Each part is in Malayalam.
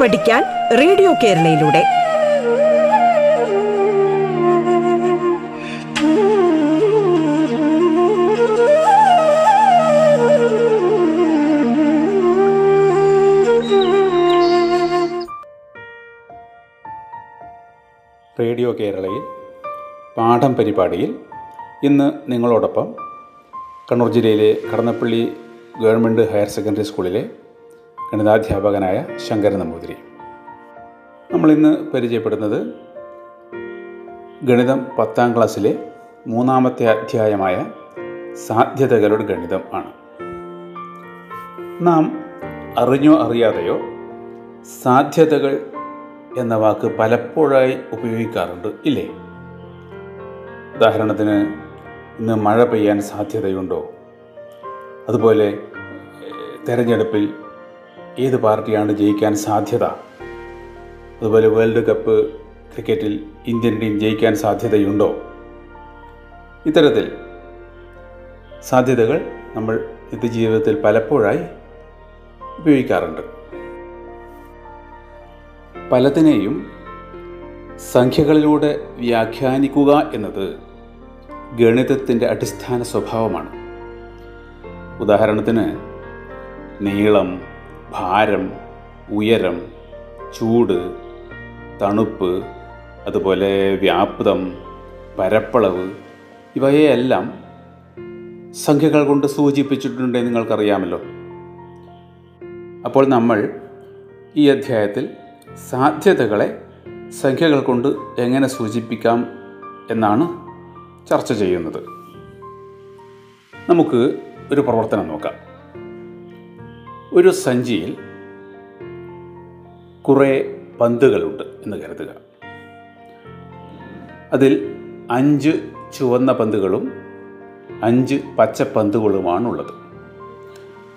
പഠിക്കാൻ റേഡിയോ കേരളയിലൂടെ. റേഡിയോ കേരളയിൽ പാഠം പരിപാടിയിൽ ഇന്ന് നിങ്ങളോടൊപ്പം കണ്ണൂർ ജില്ലയിലെ കടന്നപ്പള്ളി ഗവൺമെന്റ് ഹയർ സെക്കൻഡറി സ്കൂളിലെ ഗണിതാധ്യാപകനായ ശങ്കരൻ നമ്പൂതിരി. നമ്മളിന്ന് പരിചയപ്പെടുന്നത് ഗണിതം പത്താം ക്ലാസ്സിലെ മൂന്നാമത്തെ അധ്യായമായ സാധ്യതകളുടെ ഗണിതം ആണ്. നാം അറിഞ്ഞോ അറിയാതെയോ സാധ്യതകൾ എന്ന വാക്ക് പലപ്പോഴായി ഉപയോഗിക്കാറുണ്ട് ഇല്ലേ? ഉദാഹരണത്തിന് ഇന്ന് മഴ പെയ്യാൻ സാധ്യതയുണ്ടോ? അതുപോലെ തെരഞ്ഞെടുപ്പിൽ ഏത് പാർട്ടിയാണ് ജയിക്കാൻ സാധ്യത? അതുപോലെ വേൾഡ് കപ്പ് ക്രിക്കറ്റിൽ ഇന്ത്യൻ ടീം ജയിക്കാൻ സാധ്യതയുണ്ടോ? ഇത്തരത്തിൽ സാധ്യതകൾ നമ്മൾ നിത്യജീവിതത്തിൽ പലപ്പോഴായി ഉപയോഗിക്കാറുണ്ട്. പലതിനെയും സംഖ്യകളിലൂടെ വ്യാഖ്യാനിക്കുക എന്നത് ഗണിതത്തിന്റെ അടിസ്ഥാന സ്വഭാവമാണ്. ഉദാഹരണത്തിന് നീളം ഭാരം ഉയരം ചൂട് തണുപ്പ് അതുപോലെ വ്യാപ്തം പരപ്പളവ് ഇവയെല്ലാം സംഖ്യകൾ കൊണ്ട് സൂചിപ്പിച്ചിട്ടുണ്ടെന്ന് നിങ്ങൾക്കറിയാമല്ലോ. അപ്പോൾ നമ്മൾ ഈ അധ്യായത്തിൽ സാധ്യതകളെ സംഖ്യകൾ കൊണ്ട് എങ്ങനെ സൂചിപ്പിക്കാം എന്നാണ് ചർച്ച ചെയ്യുന്നത്. നമുക്ക് ഒരു പ്രവർത്തനം നോക്കാം. ഒരു സഞ്ചിയിൽ കുറേ പന്തുകളുണ്ട് എന്ന് കരുതുക. അതിൽ അഞ്ച് ചുവന്ന പന്തുകളും അഞ്ച് പച്ച പന്തുകളുമാണുള്ളത്.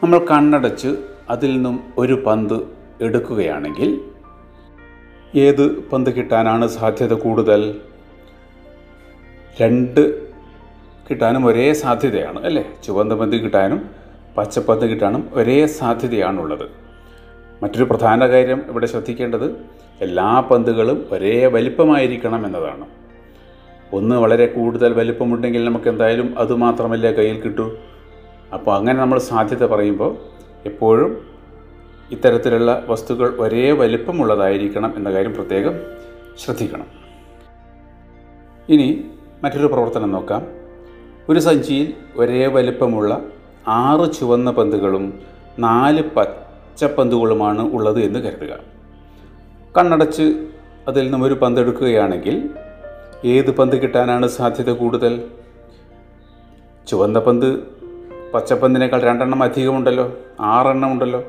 നമ്മൾ കണ്ണടച്ച് അതിൽ നിന്നും ഒരു പന്ത് എടുക്കുകയാണെങ്കിൽ ഏത് പന്ത് കിട്ടാനാണ് സാധ്യത കൂടുതൽ? രണ്ട് കിട്ടാനും ഒരേ സാധ്യതയാണ് അല്ലേ? ചുവന്ന പന്ത് കിട്ടാനും പച്ചപ്പന്ത് കിട്ടാനും ഒരേ സാധ്യതയാണുള്ളത്. മറ്റൊരു പ്രധാന കാര്യം ഇവിടെ ശ്രദ്ധിക്കേണ്ടത് എല്ലാ പന്തുകളും ഒരേ വലിപ്പമായിരിക്കണം എന്നതാണ്. ഒന്ന് വളരെ കൂടുതൽ വലിപ്പമുണ്ടെങ്കിൽ നമുക്ക് എന്തായാലും അതുമാത്രമല്ലേ കയ്യിൽ കിട്ടൂ. അപ്പോൾ അങ്ങനെ നമ്മൾ സാധ്യത പറയുമ്പോൾ എപ്പോഴും ഇത്തരത്തിലുള്ള വസ്തുക്കൾ ഒരേ വലിപ്പമുള്ളതായിരിക്കണം എന്ന കാര്യം പ്രത്യേകം ശ്രദ്ധിക്കണം. ഇനി മറ്റൊരു പ്രവർത്തനം നോക്കാം. ഒരു സഞ്ചിയിൽ ഒരേ വലിപ്പമുള്ള ആറ് ചുവന്ന പന്തുകളും നാല് പച്ച പന്തുകളുമാണ് ഉള്ളത് എന്ന് കരുതുക. കണ്ണടച്ച് അതിൽ നിന്നും ഒരു പന്ത് എടുക്കുകയാണെങ്കിൽ ഏത് പന്ത് കിട്ടാനാണ് സാധ്യത കൂടുതൽ? ചുവന്ന പന്ത് പച്ചപ്പന്തിനേക്കാൾ രണ്ടെണ്ണം അധികമുണ്ടല്ലോ ആറെണ്ണം ഉണ്ടല്ലോ.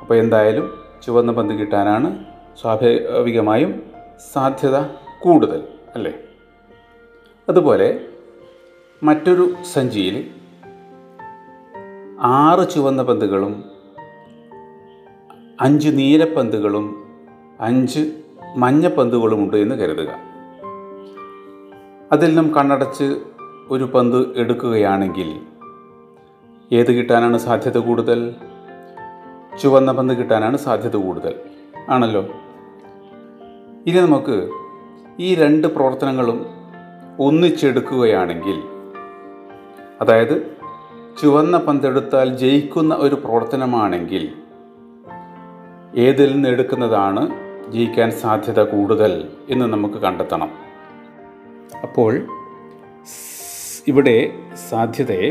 അപ്പോൾ എന്തായാലും ചുവന്ന പന്ത് കിട്ടാനാണ് സ്വാഭാവികമായും സാധ്യത കൂടുതൽ അല്ലേ? അതുപോലെ മറ്റൊരു സഞ്ചിയിൽ ആറ് ചുവന്ന പന്തുകളും അഞ്ച് നീലപ്പന്തുകളും അഞ്ച് മഞ്ഞപ്പന്തുകളുമുണ്ട് എന്ന് കരുതുക. അതിൽ നിന്നും കണ്ണടച്ച് ഒരു പന്ത് എടുക്കുകയാണെങ്കിൽ ഏത് കിട്ടാനാണ് സാധ്യത കൂടുതൽ? ചുവന്ന പന്ത് കിട്ടാനാണ് സാധ്യത കൂടുതൽ. ആണല്ലോ? ഇനി നമുക്ക് ഈ രണ്ട് പ്രവർത്തനങ്ങളും ഒന്നിച്ചെടുക്കുകയാണെങ്കിൽ അതായത് ചുവന്ന പന്തെടുത്താൽ ജയിക്കുന്ന ഒരു പ്രവർത്തനമാണെങ്കിൽ ഏതിൽ നിന്ന് എടുക്കുന്നതാണ് ജയിക്കാൻ സാധ്യത കൂടുതൽ എന്ന് നമുക്ക് കണ്ടെത്തണം. അപ്പോൾ ഇവിടെ സാധ്യതയെ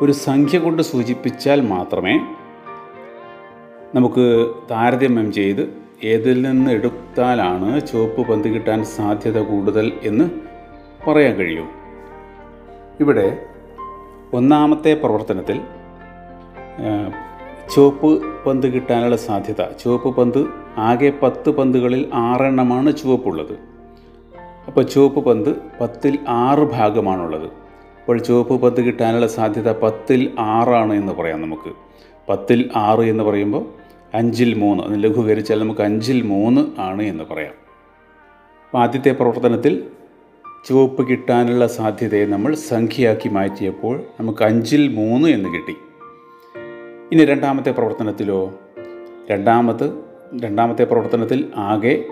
ഒരു സംഖ്യ കൊണ്ട് സൂചിപ്പിച്ചാൽ മാത്രമേ നമുക്ക് താരതമ്യം ചെയ്ത് ഏതിൽ നിന്ന് എടുത്താലാണ് ചുവപ്പ് പന്ത് കിട്ടാൻ സാധ്യത കൂടുതൽ എന്ന് പറയാൻ കഴിയൂ. ഇവിടെ ഒന്നാമത്തെ പ്രവർത്തനത്തിൽ ചുവപ്പ് പന്ത് കിട്ടാനുള്ള സാധ്യത. ചുവപ്പ് പന്ത് ആകെ പത്ത് പന്തുകളിൽ ആറെണ്ണമാണ് ചുവപ്പുള്ളത്. അപ്പോൾ ചുവപ്പ് പന്ത് പത്തിൽ ആറ് ഭാഗമാണുള്ളത്. അപ്പോൾ ചുവപ്പ് പന്ത് കിട്ടാനുള്ള സാധ്യത പത്തിൽ ആറാണ് എന്ന് പറയാം നമുക്ക്. പത്തിൽ ആറ് എന്ന് പറയുമ്പോൾ അഞ്ചിൽ മൂന്ന്. അത് ലഘൂകരിച്ചാൽ നമുക്ക് അഞ്ചിൽ മൂന്ന് ആണ് എന്ന് പറയാം. അപ്പോൾ ആദ്യത്തെ പ്രവർത്തനത്തിൽ ചുവപ്പ് കിട്ടാനുള്ള സാധ്യതയെ നമ്മൾ സംഖ്യയാക്കി മാറ്റിയപ്പോൾ നമുക്ക് അഞ്ചിൽ മൂന്ന് എന്ന് കിട്ടി. ഇനി രണ്ടാമത്തെ പ്രവർത്തനത്തിലോ? രണ്ടാമത് രണ്ടാമത്തെ പ്രവർത്തനത്തിൽ ആകെ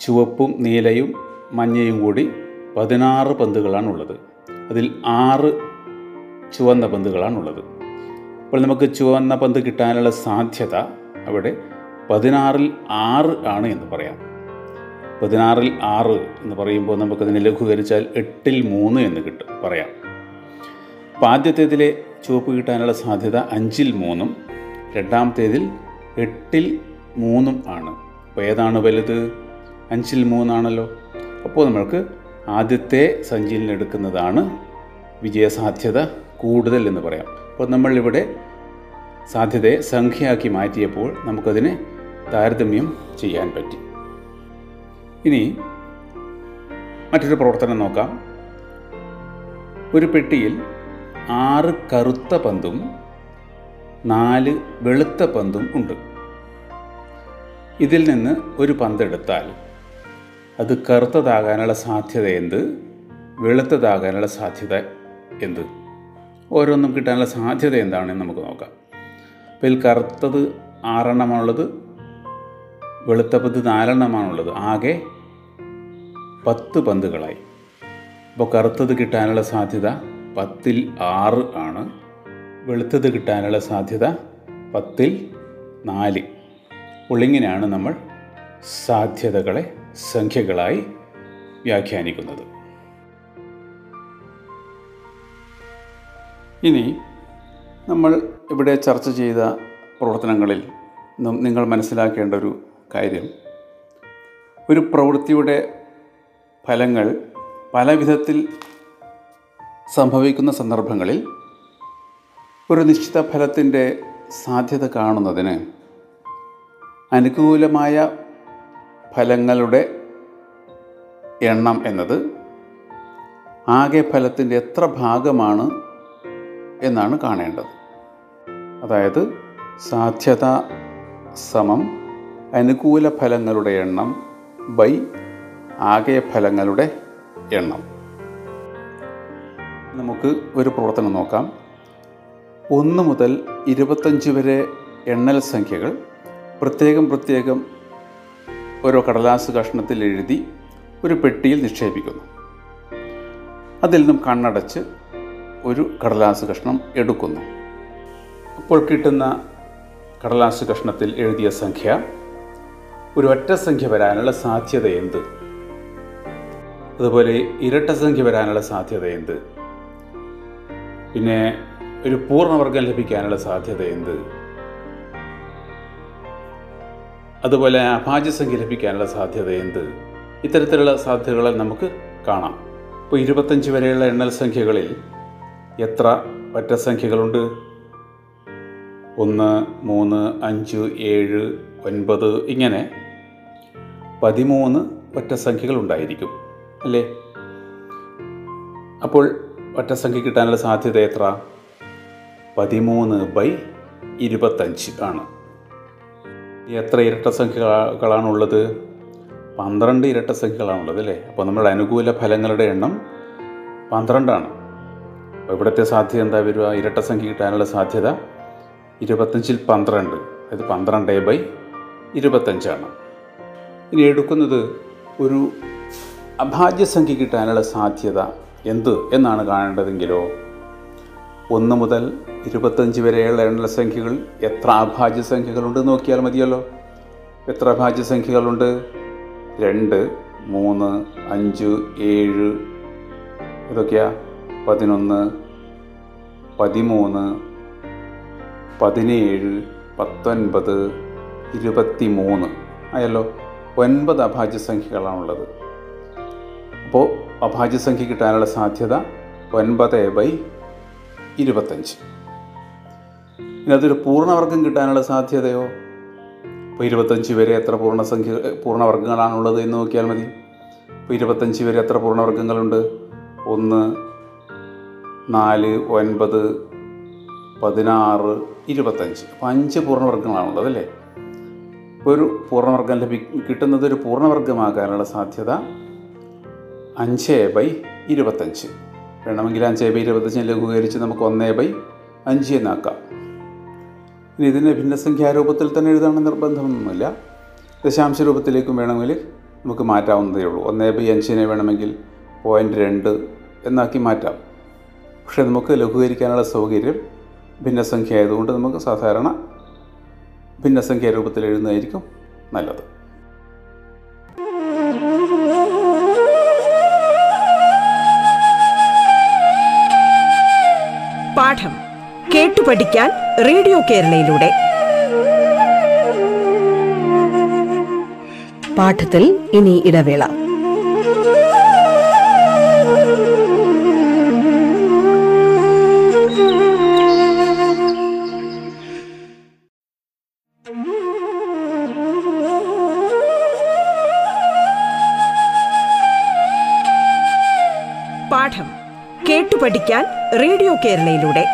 ചുവപ്പും നീലയും മഞ്ഞയും കൂടി പതിനാറ് പന്തുകളാണുള്ളത്. അതിൽ ആറ് ചുവന്ന പന്തുകളാണുള്ളത്. അപ്പോൾ നമുക്ക് ചുവന്ന പന്ത് കിട്ടാനുള്ള സാധ്യത അവിടെ പതിനാറിൽ ആറ് ആണ് എന്ന് പറയാം. പതിനാറിൽ ആറ് എന്ന് പറയുമ്പോൾ നമുക്കതിനെ ലഘൂകരിച്ചാൽ എട്ടിൽ മൂന്ന് എന്ന് കിട്ടും. പറയാം. അപ്പോൾ ആദ്യത്തേതിലെ ചുവപ്പ് കിട്ടാനുള്ള സാധ്യത അഞ്ചിൽ മൂന്നും രണ്ടാമത്തേതിൽ എട്ടിൽ മൂന്നും ആണ്. അപ്പോൾ ഏതാണ് വലുത്? അഞ്ചിൽ മൂന്നാണല്ലോ. അപ്പോൾ നമ്മൾക്ക് ആദ്യത്തെ എടുക്കുന്നതാണ് വിജയസാധ്യത കൂടുതൽ എന്ന് പറയാം. അപ്പോൾ നമ്മളിവിടെ സാധ്യതയെ സംഖ്യയാക്കി മാറ്റിയപ്പോൾ നമുക്കതിനെ താരതമ്യം ചെയ്യാൻ പറ്റി. ഇനി മറ്റൊരു പ്രവർത്തനം നോക്കാം. ഒരു പെട്ടിയിൽ ആറ് കറുത്ത പന്തും നാല് വെളുത്ത പന്തും ഉണ്ട്. ഇതിൽ നിന്ന് ഒരു പന്തെടുത്താൽ അത് കറുത്തതാകാനുള്ള സാധ്യത എന്ത്? വെളുത്തതാകാനുള്ള സാധ്യത എന്ത്? ഓരോന്നും കിട്ടാനുള്ള സാധ്യത എന്താണെന്ന് നമുക്ക് നോക്കാം. അപ്പോൾ ഇതിൽ കറുത്തത് ആറെണ്ണമാണുള്ളത്. വെളുത്ത പന്ത് നാലെണ്ണമാണുള്ളത്. ആകെ പത്ത് പന്തുകളായി. അപ്പോൾ കറുത്തത് കിട്ടാനുള്ള സാധ്യത പത്തിൽ ആറ് ആണ്. വെളുത്തത് കിട്ടാനുള്ള സാധ്യത പത്തിൽ നാല്. ഒളിങ്ങനെയാണ് നമ്മൾ സാധ്യതകളെ സംഖ്യകളായി വ്യാഖ്യാനിക്കുന്നത്. ഇനി നമ്മൾ ഇവിടെ ചർച്ച ചെയ്ത പ്രവർത്തനങ്ങളിൽ നിങ്ങൾ മനസ്സിലാക്കേണ്ട ഒരു കാര്യം ഒരു പ്രവൃത്തിയുടെ ഫലങ്ങൾ പല വിധത്തിൽ സംഭവിക്കുന്ന സന്ദർഭങ്ങളിൽ ഒരു നിശ്ചിത ഫലത്തിന്റെ സാധ്യത കാണുന്നതിന് അനുകൂലമായ ഫലങ്ങളുടെ എണ്ണം എന്നത് ആകെ ഫലത്തിന്റെ എത്ര ഭാഗമാണ് എന്നാണ് കാണേണ്ടത്. അതായത് സാധ്യത സമം അനുകൂല ഫലങ്ങളുടെ എണ്ണം ബൈ ആകെ ഫലങ്ങളുടെ എണ്ണം. നമുക്ക് ഒരു പ്രവർത്തനം നോക്കാം. ഒന്ന് മുതൽ ഇരുപത്തഞ്ച് വരെ എണ്ണൽ സംഖ്യകൾ പ്രത്യേകം പ്രത്യേകം ഓരോ കടലാസ് കഷ്ണത്തിൽ എഴുതി ഒരു പെട്ടിയിൽ നിക്ഷേപിക്കുന്നു. അതിൽ നിന്നും കണ്ണടച്ച് ഒരു കടലാസ് കഷ്ണം എടുക്കുന്നു. അപ്പോൾ കിട്ടുന്ന കടലാസ് കഷ്ണത്തിൽ എഴുതിയ സംഖ്യ ഒരു ഒറ്റ സംഖ്യ വരാനുള്ള സാധ്യത എന്ത്? അതുപോലെ ഇരട്ട സംഖ്യ വരാനുള്ള സാധ്യത എന്ത്? പിന്നെ ഒരു പൂർണവർഗം ലഭിക്കാനുള്ള സാധ്യത എന്ത്? അതുപോലെ അഭാജ്യസംഖ്യ ലഭിക്കാനുള്ള സാധ്യത എന്ത്? ഇത്തരത്തിലുള്ള സാധ്യതകളെ നമുക്ക് കാണാം. ഇപ്പോൾ ഇരുപത്തഞ്ച് വരെയുള്ള എണ്ണൽ സംഖ്യകളിൽ എത്ര ഒറ്റ സംഖ്യകളുണ്ട്? ഒന്ന് മൂന്ന് അഞ്ച് ഏഴ് ഒൻപത് ഇങ്ങനെ പതിമൂന്ന് ഒറ്റസംഖ്യകൾ ഉണ്ടായിരിക്കും അല്ലേ? അപ്പോൾ ഒറ്റസംഖ്യ കിട്ടാനുള്ള സാധ്യത എത്ര? പതിമൂന്ന് ബൈ ഇരുപത്തഞ്ച് ആണ്. എത്ര ഇരട്ട സംഖ്യകളാണുള്ളത് പന്ത്രണ്ട് ഇരട്ട സംഖ്യകളാണുള്ളത് അല്ലേ? അപ്പോൾ നമ്മുടെ അനുകൂല ഫലങ്ങളുടെ എണ്ണം പന്ത്രണ്ടാണ്. അപ്പോൾ ഇവിടുത്തെ സാധ്യത എന്താ വരിക? ഇരട്ട സംഖ്യ കിട്ടാനുള്ള സാധ്യത ഇരുപത്തഞ്ചിൽ പന്ത്രണ്ട്. അതായത് പന്ത്രണ്ട് ബൈ ഇരുപത്തഞ്ചാണ്. ഇനി എടുക്കുന്നത് ഒരു അഭാജ്യസംഖ്യ കിട്ടാനുള്ള സാധ്യത എന്ത് എന്നാണ് കാണേണ്ടതെങ്കിലോ? ഒന്ന് മുതൽ ഇരുപത്തഞ്ച് വരെയുള്ള എണ്ണ സംഖ്യകൾ എത്ര അഭാജ്യ സംഖ്യകളുണ്ട് നോക്കിയാൽ മതിയല്ലോ. എത്ര അഭാജ്യസംഖ്യകളുണ്ട്? രണ്ട് മൂന്ന് അഞ്ച് ഏഴ്. ഇതൊക്കെയാ? പതിനൊന്ന് പതിമൂന്ന് പതിനേഴ് പത്തൊൻപത് ഇരുപത്തി മൂന്ന് ആയല്ലോ? ഒൻപത് അഭാജ്യസംഖ്യകളാണുള്ളത്. അപ്പോൾ അഭാജ്യസംഖ്യ കിട്ടാനുള്ള സാധ്യത ഒൻപത് ബൈ ഇരുപത്തഞ്ച്. ഇനി അതൊരു പൂർണവർഗം കിട്ടാനുള്ള സാധ്യതയോ? ഇപ്പോൾ ഇരുപത്തഞ്ച് വരെ എത്ര പൂർണസംഖ്യ പൂർണവർഗങ്ങളാണുള്ളത് എന്ന് നോക്കിയാൽ മതി. ഇപ്പോൾ ഇരുപത്തഞ്ച് വരെ എത്ര പൂർണവർഗങ്ങളുണ്ട്? ഒന്ന് നാല് ഒൻപത് പതിനാറ് ഇരുപത്തഞ്ച്. അപ്പോൾ അഞ്ച് പൂർണവർഗങ്ങളാണുള്ളത് അല്ലേ? ഒരു പൂർണവർഗം ലഭി കിട്ടുന്നത് ഒരു പൂർണവർഗമാകാനുള്ള സാധ്യത അഞ്ച് ബൈ ഇരുപത്തഞ്ച്. വേണമെങ്കിൽ അഞ്ച് ബൈ ഇരുപത്തഞ്ച് ലഘൂകരിച്ച് നമുക്ക് ഒന്ന് ബൈ അഞ്ച് എന്നാക്കാം. ഇനി ഇതിനെ ഭിന്നസംഖ്യാരൂപത്തിൽ തന്നെ എഴുതണം നിർബന്ധമൊന്നുമില്ല. ദശാംശ രൂപത്തിലേക്കും വേണമെങ്കിൽ നമുക്ക് മാറ്റാവുന്നതേ ഉള്ളൂ. ഒന്നേ ബൈ അഞ്ചിനെ വേണമെങ്കിൽ പോയിന്റ് രണ്ട് എന്നാക്കി മാറ്റാം. പക്ഷേ നമുക്ക് ലഘൂകരിക്കാനുള്ള സൗകര്യം ഭിന്നസംഖ്യ ആയതുകൊണ്ട് നമുക്ക് സാധാരണ ഭിന്നസംഖ്യാ രൂപത്തിൽ എഴുതുന്നതായിരിക്കും നല്ലത്. പാഠം കേട്ടു പഠിക്കാൻ റേഡിയോ കേരളയിലൂടെ. പാഠത്തിൽ ഇനി ഇടവേള. റേഡിയോ കേരളയിലൂടെ.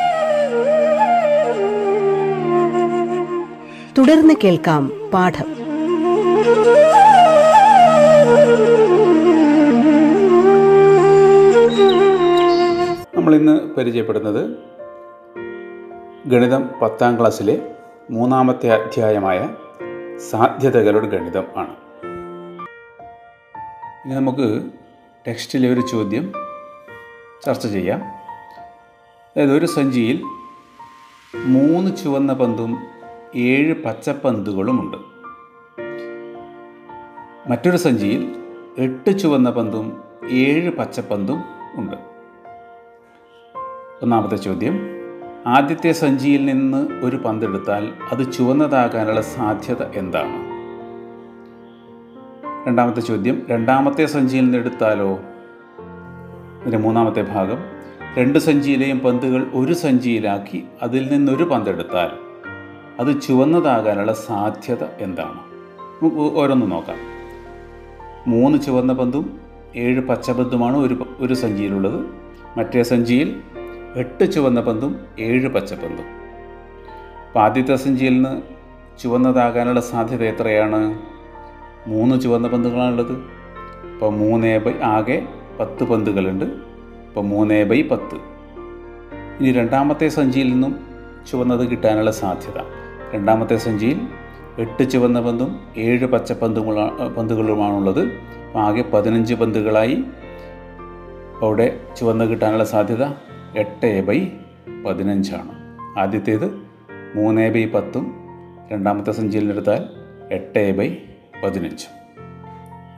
തുടർന്ന് കേൾക്കാം പാഠം. നമ്മളിന്ന് പരിചയപ്പെടുന്നത് ഗണിതം പത്താം ക്ലാസ്സിലെ മൂന്നാമത്തെ അധ്യായമായ സാധ്യതകളുടെ ഗണിതം ആണ്. ഇനി നമുക്ക് ടെക്സ്റ്റിലെ ഒരു ചോദ്യം ചർച്ച ചെയ്യാം. അതായത് ഒരു സഞ്ചിയിൽ മൂന്ന് ചുവന്ന പന്തും ഏഴ് പച്ചപ്പന്തുകളുമുണ്ട്. മറ്റൊരു സഞ്ചിയിൽ എട്ട് ചുവന്ന പന്തും ഏഴ് പച്ചപ്പന്തും ഉണ്ട്. ഒന്നാമത്തെ ചോദ്യം ആദ്യത്തെ സഞ്ചിയിൽ നിന്ന് ഒരു പന്തെടുത്താൽ അത് ചുവന്നതാകാനുള്ള സാധ്യത എന്താണ്? രണ്ടാമത്തെ ചോദ്യം രണ്ടാമത്തെ സഞ്ചിയിൽ നിന്ന് എടുത്താലോ? ഇതിന്റെ മൂന്നാമത്തെ ഭാഗം രണ്ട് സഞ്ചിയിലെയും പന്തുകൾ ഒരു സഞ്ചിയിലാക്കി അതിൽ നിന്നൊരു പന്തെടുത്താൽ അത് ചുവന്നതാകാനുള്ള സാധ്യത എന്താണ്? നമുക്ക് ഓരോന്ന് നോക്കാം. മൂന്ന് ചുവന്ന പന്തും ഏഴ് പച്ച പന്തുമാണ് ഒരു ഒരു സഞ്ചിയിലുള്ളത്. മറ്റേ സഞ്ചിയിൽ എട്ട് ചുവന്ന പന്തും ഏഴ് പച്ചപ്പന്തും അപ്പോൾ ആദ്യത്തെ സഞ്ചിയിൽ നിന്ന് ചുവന്നതാകാനുള്ള സാധ്യത എത്രയാണ്? മൂന്ന് ചുവന്ന പന്തുകളാണുള്ളത്. അപ്പോൾ മൂന്ന് ബൈ ആകെ പത്ത് പന്തുകളുണ്ട്. അപ്പോൾ മൂന്ന് ബൈ പത്ത്. ഇനി രണ്ടാമത്തെ സഞ്ചിയിൽ നിന്നും ചുവന്നത് കിട്ടാനുള്ള സാധ്യത. രണ്ടാമത്തെ സഞ്ചിയിൽ എട്ട് ചുവന്ന പന്തും ഏഴ് പച്ച പച്ചപ്പന്തുകളാ പന്തുകളുമാണുള്ളത്. ആകെ പതിനഞ്ച് പന്തുകളായി അവിടെ ചുവന്ന് കിട്ടാനുള്ള സാധ്യത എട്ട് ബൈ പതിനഞ്ചാണ്. ആദ്യത്തേത് മൂന്ന് ബൈ പത്തും രണ്ടാമത്തെ സഞ്ചിയിൽ എടുത്താൽ എട്ട് ബൈ പതിനഞ്ചും.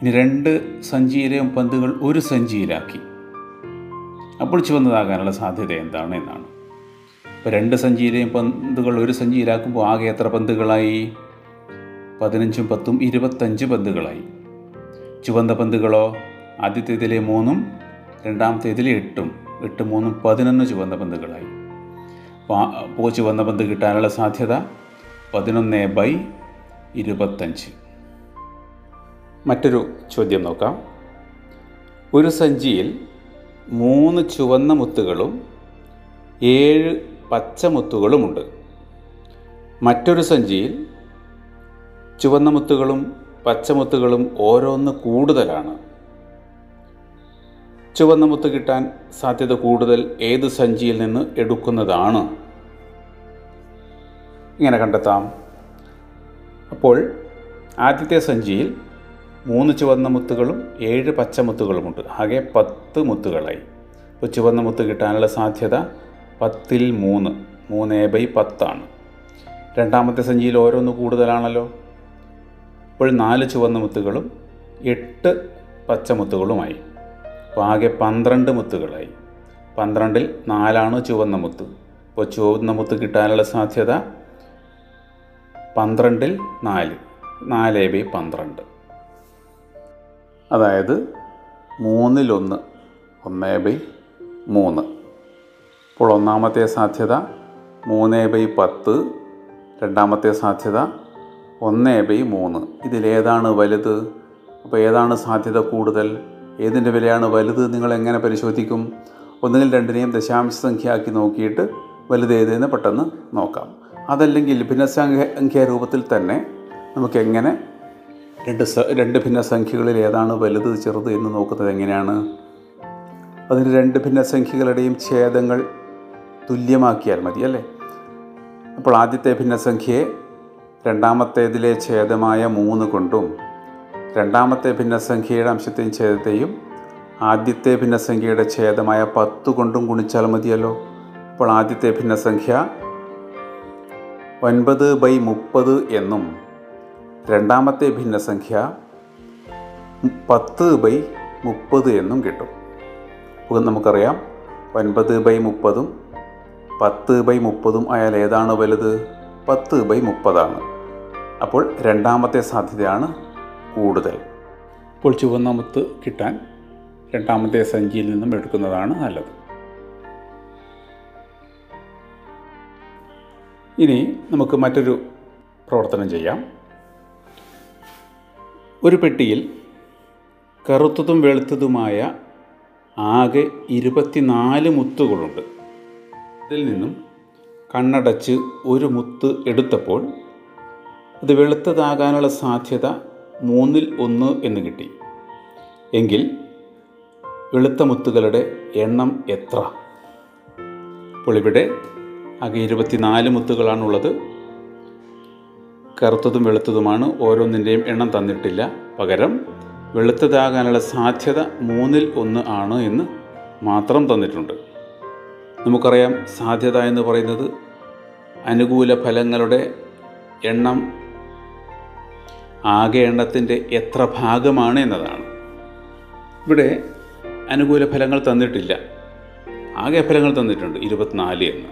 ഇനി രണ്ട് സഞ്ചിയിലെയും പന്തുകൾ ഒരു സഞ്ചിയിലാക്കി. അപ്പോൾ ചുവന്നതാകാനുള്ള സാധ്യത എന്താണ് എന്നാണ്. ഇപ്പോൾ രണ്ട് സഞ്ചിയിലെയും പന്തുകൾ ഒരു സഞ്ചിയിലാക്കുമ്പോൾ ആകെ എത്ര പന്തുകളായി? പതിനഞ്ചും പത്തും ഇരുപത്തഞ്ച് പന്തുകളായി. ചുവന്ന പന്തുകളോ ആദ്യത്തേതിലെ മൂന്നും രണ്ടാമത്തേതിലെ എട്ടും എട്ട് മൂന്നും പതിനൊന്ന് ചുവന്ന പന്തുകളായി. അപ്പോൾ ചുവന്ന പന്ത് കിട്ടാനുള്ള സാധ്യത പതിനൊന്ന് ബൈ ഇരുപത്തഞ്ച്. മറ്റൊരു ചോദ്യം നോക്കാം. ഒരു സഞ്ചിയിൽ മൂന്ന് ചുവന്ന മുത്തുകളും ഏഴ് പച്ചമുത്തുകളുമുണ്ട് മറ്റൊരു സഞ്ചിയിൽ ചുവന്ന മുത്തുകളും പച്ചമുത്തുകളും ഓരോന്ന് കൂടുതലാണ്. ചുവന്ന മുത്ത് കിട്ടാൻ സാധ്യത കൂടുതൽ ഏത് സഞ്ചിയിൽ നിന്ന് എടുക്കുന്നതാണ്? ഇങ്ങനെ കണ്ടെത്താം. അപ്പോൾ ആദ്യത്തെ സഞ്ചിയിൽ മൂന്ന് ചുവന്ന മുത്തുകളും ഏഴ് പച്ചമുത്തുകളുമുണ്ട് ആകെ പത്ത് മുത്തുകളായി. അപ്പോൾ ചുവന്ന മുത്ത് കിട്ടാനുള്ള സാധ്യത പത്തിൽ മൂന്ന്. മൂന്ന് ബൈ പത്താണ്. രണ്ടാമത്തെ സഞ്ചിയിൽ ഓരോന്ന് കൂടുതലാണല്ലോ. അപ്പോൾ നാല് ചുവന്ന മുത്തുകളും എട്ട് പച്ചമുത്തുകളുമായി അപ്പോൾ ആകെ പന്ത്രണ്ട് മുത്തുകളായി. പന്ത്രണ്ടിൽ നാലാണ് ചുവന്ന മുത്ത്? അപ്പോൾ ചുവന്ന മുത്ത് കിട്ടാനുള്ള സാധ്യത പന്ത്രണ്ടിൽ നാല്. നാല് ബൈ പന്ത്രണ്ട്. അതായത് മൂന്നിലൊന്ന് ഒന്ന് ബൈ മൂന്ന്. അപ്പോൾ ഒന്നാമത്തെ സാധ്യത മൂന്ന് ബൈ പത്ത് രണ്ടാമത്തെ സാധ്യത ഒന്ന് ബൈ മൂന്ന്. ഇതിലേതാണ് വലുത്? അപ്പോൾ ഏതാണ് സാധ്യത കൂടുതൽ? ഏതിന്റെ വിലയാണ് വലുത്? നിങ്ങൾ എങ്ങനെ പരിശോധിക്കും? ഒന്നുകിൽ രണ്ടിനെയും ദശാംശ സംഖ്യയാക്കി നോക്കിയിട്ട് വലുത് ഏതെന്ന് പെട്ടെന്ന് നോക്കാം. അതല്ലെങ്കിൽ ഭിന്നസംഖ്യ രൂപത്തിൽ തന്നെ നമുക്ക് രണ്ട് രണ്ട് ഭിന്നസംഖ്യകളിൽ ഏതാണ് വലുത് ചെറുത് എന്ന് നോക്കുന്നത് എങ്ങനെയാണ്? അതിന് രണ്ട് ഭിന്ന സംഖ്യകളുടെയും ഛേദങ്ങൾ തുല്യമാക്കിയാൽ മതി അല്ലേ? അപ്പോൾ ആദ്യത്തെ ഭിന്നസംഖ്യയെ രണ്ടാമത്തേതിലെ ഛേദമായ മൂന്ന് കൊണ്ടും രണ്ടാമത്തെ ഭിന്നസംഖ്യയുടെ അംശത്തെയും ഛേദത്തെയും ആദ്യത്തെ ഭിന്നസംഖ്യയുടെ ഛേദമായ പത്ത് കൊണ്ടും ഗുണിച്ചാൽ മതിയല്ലോ. അപ്പോൾ ആദ്യത്തെ ഭിന്നസംഖ്യ ഒൻപത് ബൈ മുപ്പത് എന്നും രണ്ടാമത്തെ ഭിന്നസംഖ്യ പത്ത് ബൈ മുപ്പത് എന്നും കിട്ടും. അപ്പോൾ നമുക്കറിയാം ഒൻപത് ബൈ മുപ്പതും പത്ത് ബൈ മുപ്പതും ആയാൽ ഏതാണ് വലുത്? പത്ത് ബൈ മുപ്പതാണ്. അപ്പോൾ രണ്ടാമത്തെ സാധ്യതയാണ് കൂടുതൽ. ഇപ്പോൾ ചുവന്ന മുത്ത് കിട്ടാൻ രണ്ടാമത്തെ സഞ്ചിയിൽ നിന്നും എടുക്കുന്നതാണ് നല്ലത്. ഇനി നമുക്ക് മറ്റൊരു പ്രവർത്തനം ചെയ്യാം. ഒരു പെട്ടിയിൽ കറുത്തതും വെളുത്തതുമായ ആകെ ഇരുപത്തിനാല് മുത്തുകളുണ്ട്. ഇതിൽ നിന്നും കണ്ണടച്ച് ഒരു മുത്ത് എടുത്തപ്പോൾ അത് വെളുത്തതാകാനുള്ള സാധ്യത മൂന്നിൽ ഒന്ന് എന്ന് കിട്ടി. എങ്കിൽ വെളുത്ത മുത്തുകളുടെ എണ്ണം എത്ര? അപ്പോൾ ഇവിടെ ആകെ ഇരുപത്തിനാല് മുത്തുകളാണുള്ളത്. കറുത്തതും വെളുത്തതുമാണ് ഓരോന്നിന്റെയും എണ്ണം തന്നിട്ടില്ല. പകരം വെളുത്തതാകാനുള്ള സാധ്യത മൂന്നിൽ ഒന്ന് ആണ് എന്ന് മാത്രം തന്നിട്ടുണ്ട്. നമുക്കറിയാം സാധ്യത എന്ന് പറയുന്നത് അനുകൂല ഫലങ്ങളുടെ എണ്ണം ആകെ എണ്ണത്തിന്റെ എത്ര ഭാഗമാണ് എന്നതാണ്. ഇവിടെ അനുകൂല ഫലങ്ങൾ തന്നിട്ടില്ല. ആകെ ഫലങ്ങൾ തന്നിട്ടുണ്ട് ഇരുപത്തിനാല് എന്ന്.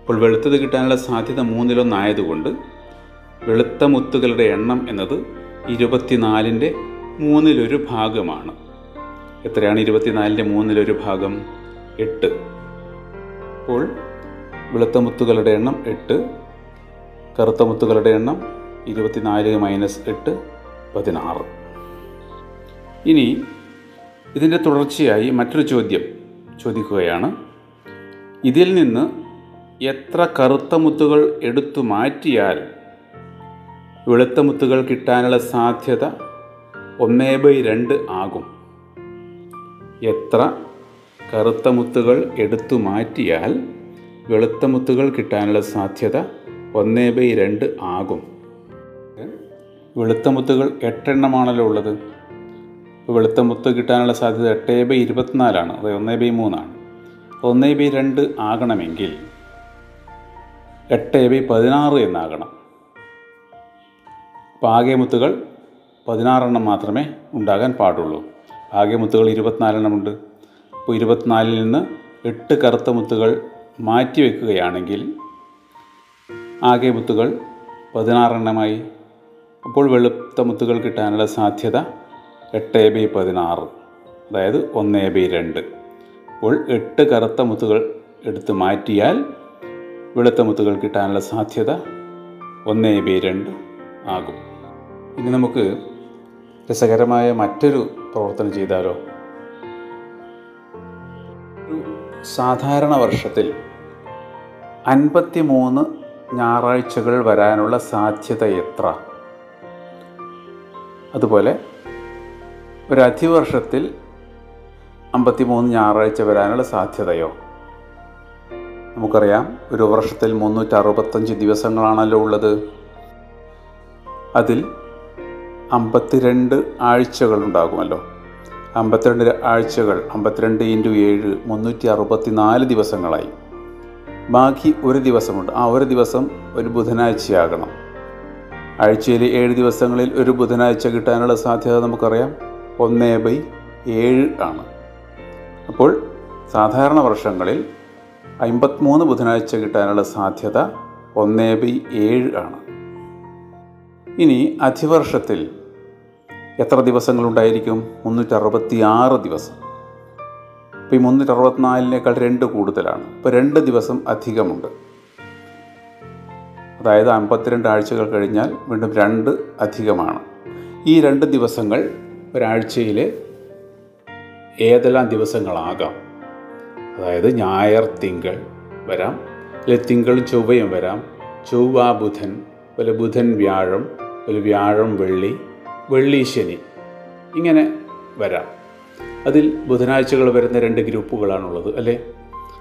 അപ്പോൾ വെളുത്തത് കിട്ടാനുള്ള സാധ്യത മൂന്നിലൊന്നായതുകൊണ്ട് വെളുത്ത മുത്തുകളുടെ എണ്ണം എന്നത് ഇരുപത്തിനാലിന്റെ മൂന്നിലൊരു ഭാഗമാണ്. എത്രയാണ് ഇരുപത്തിനാലിന്റെ മൂന്നിലൊരു ഭാഗം? എട്ട്. അപ്പോൾ വെളുത്ത മുത്തുകളുടെ എണ്ണം എട്ട് കറുത്ത മുത്തുകളുടെ എണ്ണം ഇരുപത്തിനാല് മൈനസ് എട്ട് പതിനാറ്. ഇനി ഇതിന്റെ തുടർച്ചയായി മറ്റൊരു ചോദ്യം ചോദിക്കുകയാണ്. ഇതിൽ നിന്ന് എത്ര കറുത്ത മുത്തുകൾ എടുത്തു മാറ്റിയാൽ വെളുത്ത മുത്തുകൾ കിട്ടാനുള്ള സാധ്യത ഒന്നേ ബൈ രണ്ട് ആകും. എത്ര കറുത്ത മുത്തുകൾ എടുത്തു മാറ്റിയാൽ വെളുത്ത മുത്തുകൾ കിട്ടാനുള്ള സാധ്യത ഒന്നേ ബൈ രണ്ട് ആകും. വെളുത്ത മുത്തുകൾ എട്ടെണ്ണമാണല്ലോ ഉള്ളത്. വെളുത്ത മുത്ത് കിട്ടാനുള്ള സാധ്യത എട്ടേ ബൈ ഇരുപത്തിനാലാണ്. അതായത് ഒന്നേ ബൈ മൂന്നാണ്. ഒന്നേ ബൈ രണ്ട് ആകണമെങ്കിൽ എട്ട് ബൈ പതിനാറ് എന്നാകണം. അപ്പോൾ ആകെ മുത്തുകൾ പതിനാറെണ്ണം മാത്രമേ ഉണ്ടാകാൻ പാടുള്ളൂ. പാകേമുത്തുകൾ മുത്തുകൾ ഇരുപത്തിനാലെണ്ണമുണ്ട് അപ്പോൾ ഇരുപത്തിനാലിൽ നിന്ന് എട്ട് കറുത്ത മുത്തുകൾ മാറ്റി വയ്ക്കുകയാണെങ്കിൽ ആകെ മുത്തുകൾ പതിനാറെണ്ണമായി. അപ്പോൾ വെളുത്ത മുത്തുകൾ കിട്ടാനുള്ള സാധ്യത എട്ട് ബൈ പതിനാറ് അതായത് ഒന്ന് ബൈ രണ്ട്. അപ്പോൾ എട്ട് കറുത്ത മുത്തുകൾ എടുത്ത് മാറ്റിയാൽ വെളുത്ത മുത്തുകൾ കിട്ടാനുള്ള സാധ്യത ഒന്ന് ബൈ രണ്ട്. ആകും. ഇനി നമുക്ക് രസകരമായ മറ്റൊരു പ്രവർത്തനം ചെയ്താലോ? ഒരു സാധാരണ വർഷത്തിൽ അൻപത്തി മൂന്ന് ഞായറാഴ്ചകൾ വരാനുള്ള സാധ്യത എത്ര? അതുപോലെ ഒരു അധിവർഷത്തിൽ അമ്പത്തിമൂന്ന് ഞായറാഴ്ച വരാനുള്ള സാധ്യതയോ? നമുക്കറിയാം ഒരു വർഷത്തിൽ മുന്നൂറ്റി അറുപത്തഞ്ച് ദിവസങ്ങളാണല്ലോ ഉള്ളത്. അതിൽ അമ്പത്തിരണ്ട് ആഴ്ചകൾ ഉണ്ടാകുമല്ലോ അമ്പത്തിരണ്ട് ആഴ്ചകൾ അമ്പത്തിരണ്ട് ഇന്റു ഏഴ് മുന്നൂറ്റി അറുപത്തി നാല് ദിവസങ്ങളായി. ബാക്കി ഒരു ദിവസമുണ്ട്. ആ ഒരു ദിവസം ഒരു ബുധനാഴ്ചയാകണം. ആഴ്ചയിൽ ഏഴ് ദിവസങ്ങളിൽ ഒരു ബുധനാഴ്ച കിട്ടാനുള്ള സാധ്യത നമുക്കറിയാം. ഒന്ന് ബൈ ഏഴ് ആണ്. അപ്പോൾ സാധാരണ വർഷങ്ങളിൽ അമ്പത്തിമൂന്ന് ബുധനാഴ്ച കിട്ടാനുള്ള സാധ്യത ഒന്ന് ബൈ ഏഴ് ആണ്. ഇനി അധിവർഷത്തിൽ എത്ര ദിവസങ്ങളുണ്ടായിരിക്കും? മുന്നൂറ്ററുപത്തി ആറ് ദിവസം. ഇപ്പോൾ ഈ മുന്നൂറ്റി അറുപത്തിനാലിനേക്കാൾ രണ്ട് കൂടുതലാണ്. ഇപ്പോൾ രണ്ട് ദിവസം അധികമുണ്ട്. അതായത് അമ്പത്തിരണ്ട് ആഴ്ചകൾ കഴിഞ്ഞാൽ വീണ്ടും രണ്ട് അധികമാണ്. ഈ രണ്ട് ദിവസങ്ങൾ ഒരാഴ്ചയിലെ ഏതെല്ലാം ദിവസങ്ങളാകാം? അതായത് ഞായർ തിങ്കൾ വരാം. അല്ലെ തിങ്കളും ചൊവ്വയും വരാം. ചൊവ്വ ബുധൻ അതുപോലെ ബുധൻ വ്യാഴം അതുപോലെ വ്യാഴം വെള്ളി വെള്ളി ശനി ഇങ്ങനെ വരാം. അതിൽ ബുധനാഴ്ചകൾ വരുന്ന രണ്ട് ഗ്രൂപ്പുകളാണുള്ളത് അല്ലേ?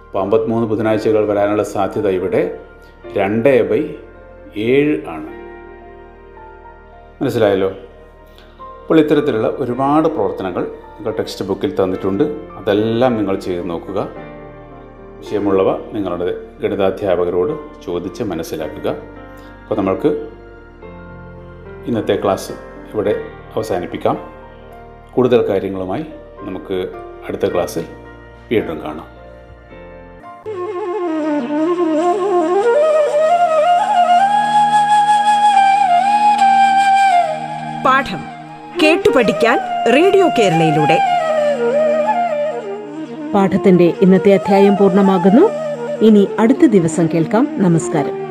അപ്പോൾ അമ്പത്തിമൂന്ന് ബുധനാഴ്ചകൾ വരാനുള്ള സാധ്യത ഇവിടെ രണ്ട് ബൈ ഏഴ് ആണ്. മനസ്സിലായല്ലോ? അപ്പോൾ ഇത്തരത്തിലുള്ള ഒരുപാട് പ്രവർത്തനങ്ങൾ നിങ്ങൾ ടെക്സ്റ്റ് ബുക്കിൽ തന്നിട്ടുണ്ട്. അതെല്ലാം നിങ്ങൾ ചെയ്ത് നോക്കുക. വിഷയമുള്ളവ നിങ്ങളുടെ ഗണിതാധ്യാപകരോട് ചോദിച്ച് മനസ്സിലാക്കുക. അപ്പോൾ നമ്മൾക്ക് ഇന്നത്തെ ക്ലാസ് ഇവിടെ അവസാനിപ്പിക്കാം. കൂടുതൽ കാര്യങ്ങളുമായി നമുക്ക് അടുത്ത ക്ലാസ്സിൽ വീണ്ടും കാണാം. പാഠം കേട്ടു പഠിക്കാൻ റേഡിയോ കേരളയിലൂടെ. പാഠത്തിന്റെ ഇന്നത്തെ അധ്യായം പൂർണമാകുന്നു. ഇനി അടുത്ത ദിവസം കേൾക്കാം. നമസ്കാരം.